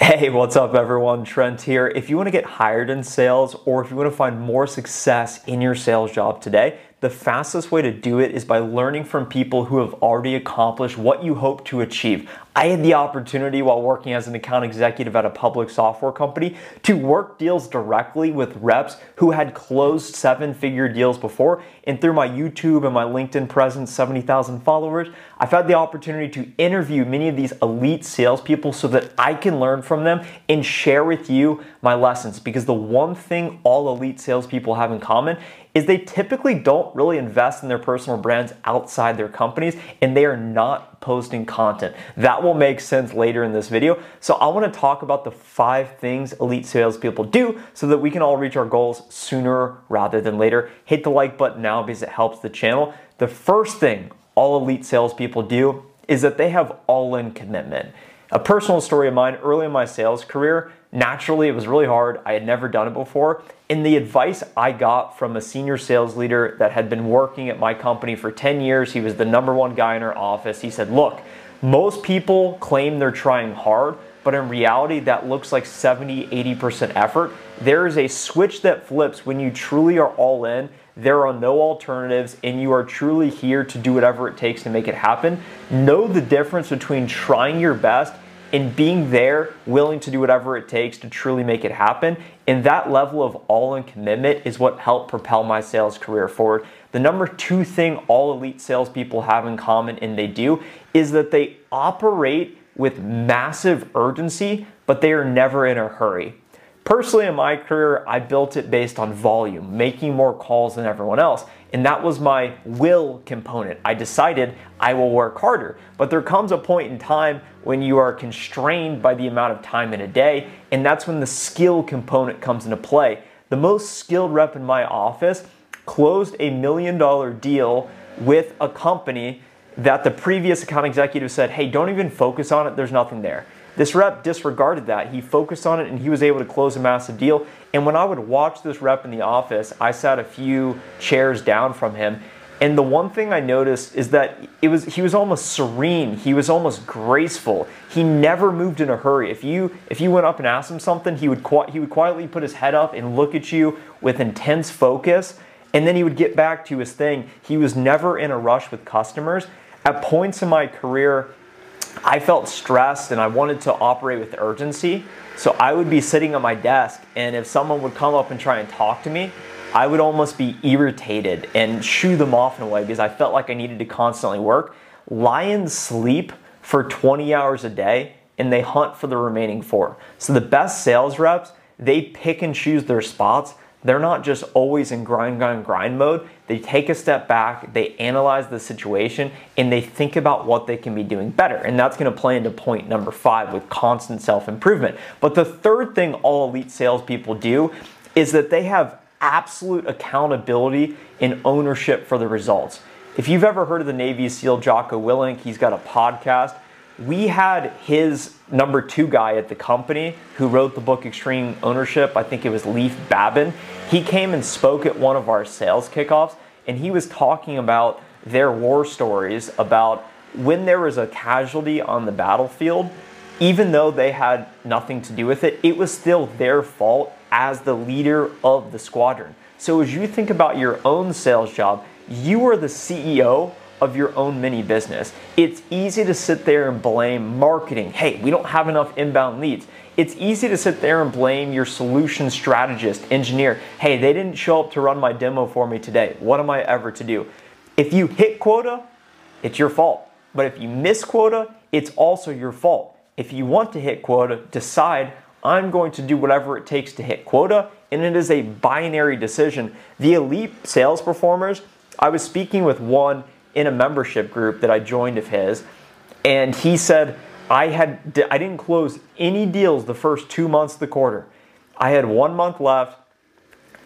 Hey, what's up, everyone? Trent here. If you want to get hired in sales or if you want to find more success in your sales job today, the fastest way to do it is by learning from people who have already accomplished what you hope to achieve. I had the opportunity while working as an account executive at a public software company to work deals directly with reps who had closed seven figure deals before. And through my YouTube and my LinkedIn presence, 70,000 followers, I've had the opportunity to interview many of these elite salespeople so that I can learn from them and share with you my lessons. Because the one thing all elite salespeople have in common is they typically don't really invest in their personal brands outside their companies and they are not posting content. That will make sense later in this video. So I want to talk about the five things elite salespeople do so that we can all reach our goals sooner rather than later. Hit the like button now because it helps the channel. The first thing all elite salespeople do is that they have all-in commitment. A personal story of mine early in my sales career, naturally it was really hard. I had never done it before. And the advice I got from a senior sales leader that had been working at my company for 10 years, he was the number one guy in our office. He said, Look, most people claim they're trying hard, but in reality, that looks like 70, 80% effort. There is a switch that flips when you truly are all in. There are no alternatives, and you are truly here to do whatever it takes to make it happen. Know the difference between trying your best and being there, willing to do whatever it takes to truly make it happen. And that level of all in commitment is what helped propel my sales career forward. The number two thing all elite salespeople have in common, and they do, is that they operate with massive urgency, but they are never in a hurry. Personally, in my career, I built it based on volume, making more calls than everyone else. And that was my will component. I decided I will work harder. But there comes a point in time when you are constrained by the amount of time in a day, and that's when the skill component comes into play. The most skilled rep in my office closed a million dollar deal with a company that the previous account executive said, hey, don't even focus on it, there's nothing there. This rep disregarded that. He focused on it and he was able to close a massive deal. And when I would watch this rep in the office, I sat a few chairs down from him. And the one thing I noticed is that it was he was almost serene. He was almost graceful. He never moved in a hurry. If you if you went up and asked him something, he would he would quietly put his head up and look at you with intense focus, and then he would get back to his thing. He was never in a rush with customers. At points in my career, I felt stressed and I wanted to operate with urgency. So I would be sitting at my desk, and if someone would come up and try and talk to me, I would almost be irritated and shoo them off in a way because I felt like I needed to constantly work. Lions sleep for 20 hours a day and they hunt for the remaining four. So the best sales reps, they pick and choose their spots they're not just always in grind, grind, grind mode. They take a step back, they analyze the situation, and they think about what they can be doing better. And that's gonna play into point number five with constant self improvement. But the third thing all elite salespeople do is that they have absolute accountability and ownership for the results. If you've ever heard of the Navy SEAL Jocko Willink, he's got a podcast we had his number two guy at the company who wrote the book Extreme Ownership. I think it was Leif Babin. He came and spoke at one of our sales kickoffs, and he was talking about their war stories about when there was a casualty on the battlefield, even though they had nothing to do with it, it was still their fault as the leader of the squadron. So as you think about your own sales job, you are the CEO of your own mini business. It's easy to sit there and blame marketing. Hey, we don't have enough inbound leads. It's easy to sit there and blame your solution strategist, engineer. Hey, they didn't show up to run my demo for me today. What am I ever to do? If you hit quota, it's your fault. But if you miss quota, it's also your fault. If you want to hit quota, decide I'm going to do whatever it takes to hit quota, and it is a binary decision. The elite sales performers, I was speaking with one in a membership group that I joined of his, and he said, I had I didn't close any deals the first two months of the quarter. I had one month left.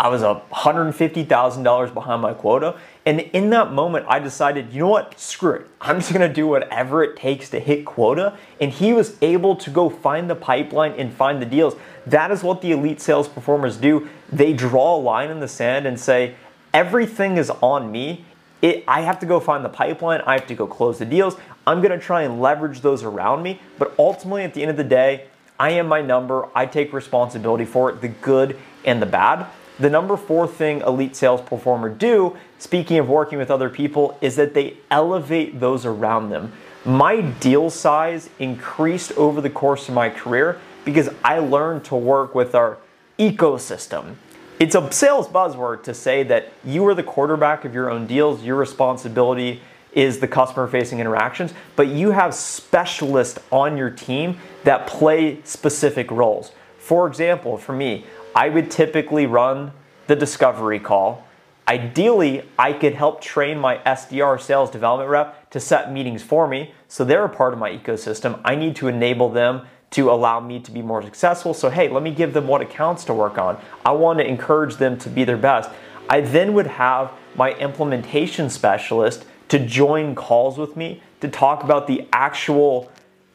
I was $150,000 behind my quota. And in that moment, I decided, you know what? Screw it. I'm just gonna do whatever it takes to hit quota. And he was able to go find the pipeline and find the deals. That is what the elite sales performers do. They draw a line in the sand and say, everything is on me. It, I have to go find the pipeline. I have to go close the deals. I'm gonna try and leverage those around me. But ultimately, at the end of the day, I am my number. I take responsibility for it, the good and the bad. The number four thing elite sales performer do, speaking of working with other people, is that they elevate those around them. My deal size increased over the course of my career because I learned to work with our ecosystem. It's a sales buzzword to say that you are the quarterback of your own deals, your responsibility is the customer facing interactions, but you have specialists on your team that play specific roles. For example, for me, I would typically run the discovery call. Ideally, I could help train my SDR sales development rep to set meetings for me. So they're a part of my ecosystem. I need to enable them to allow me to be more successful. So, hey, let me give them what accounts to work on. I want to encourage them to be their best. I then would have my implementation specialist to join calls with me to talk about the actual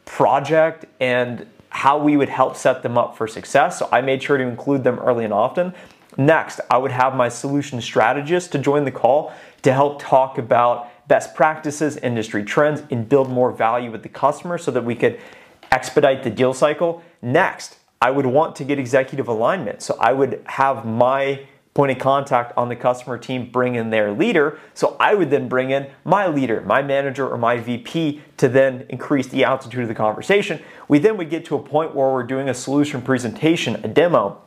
project and how we would help set them up for success. So I made sure to include them early and often. Next, I would have my solution strategist to join the call to help talk about best practices, industry trends, and build more value with the customer so that we could expedite the deal cycle. Next, I would want to get executive alignment. So I would have my point of contact on the customer team bring in their leader. So I would then bring in my leader, my manager, or my VP to then increase the altitude of the conversation. We then would get to a point where we're doing a solution presentation, a demo.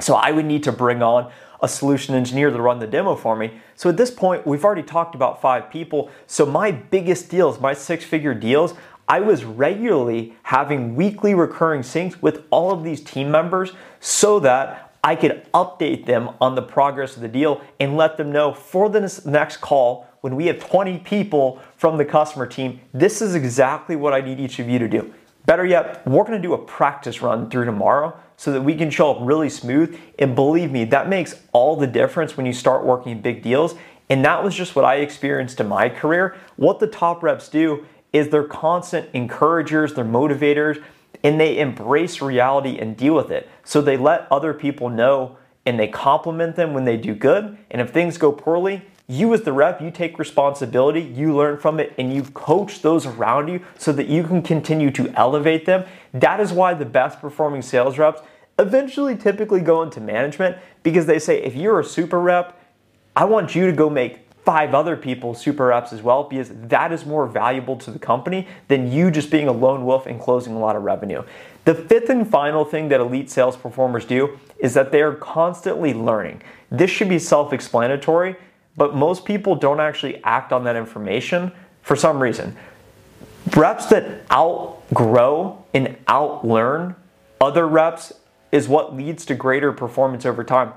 So I would need to bring on a solution engineer to run the demo for me. So at this point, we've already talked about five people. So my biggest deals, my six figure deals, I was regularly having weekly recurring syncs with all of these team members so that I could update them on the progress of the deal and let them know for the next call when we have 20 people from the customer team, this is exactly what I need each of you to do. Better yet, we're gonna do a practice run through tomorrow so that we can show up really smooth. And believe me, that makes all the difference when you start working big deals. And that was just what I experienced in my career. What the top reps do is they're constant encouragers, they're motivators, and they embrace reality and deal with it. So they let other people know and they compliment them when they do good. And if things go poorly, you as the rep, you take responsibility, you learn from it, and you coach those around you so that you can continue to elevate them. That is why the best performing sales reps eventually typically go into management because they say, if you're a super rep, I want you to go make five other people super reps as well because that is more valuable to the company than you just being a lone wolf and closing a lot of revenue. The fifth and final thing that elite sales performers do is that they are constantly learning. This should be self explanatory, but most people don't actually act on that information for some reason. Reps that outgrow and outlearn other reps is what leads to greater performance over time.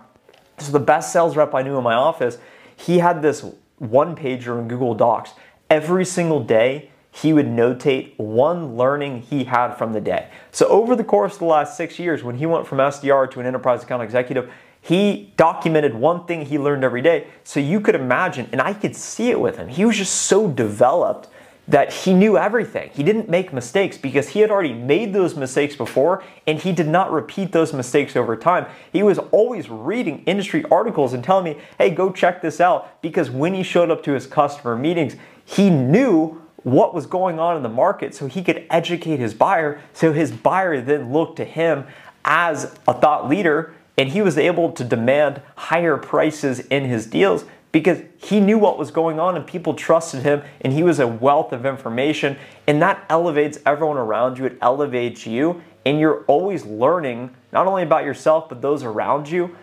So, the best sales rep I knew in my office he had this one pager in Google Docs. Every single day, he would notate one learning he had from the day. So, over the course of the last six years, when he went from SDR to an enterprise account executive, he documented one thing he learned every day. So, you could imagine, and I could see it with him, he was just so developed that he knew everything. He didn't make mistakes because he had already made those mistakes before and he did not repeat those mistakes over time. He was always reading industry articles and telling me, hey, go check this out. Because when he showed up to his customer meetings, he knew what was going on in the market so he could educate his buyer. So his buyer then looked to him as a thought leader and he was able to demand higher prices in his deals because he knew what was going on and people trusted him and he was a wealth of information. And that elevates everyone around you. It elevates you. And you're always learning not only about yourself but those around you.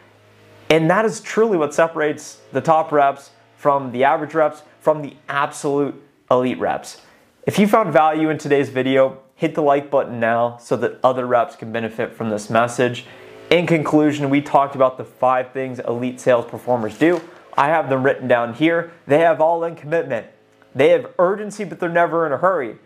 And that is truly what separates the top reps from the average reps from the absolute elite reps. If you found value in today's video hit the like button now so that other reps can benefit from this message in conclusion we talked about the five things elite sales performers do I have them written down here. They have all in commitment. They have urgency, but they're never in a hurry.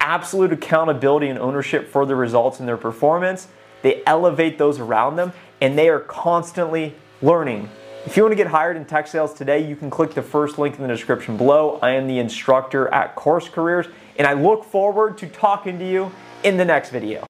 Absolute accountability and ownership for the results in their performance. They elevate those around them, and they are constantly learning. If you want to get hired in tech sales today, you can click the first link in the description below. I am the instructor at Course Careers, and I look forward to talking to you in the next video.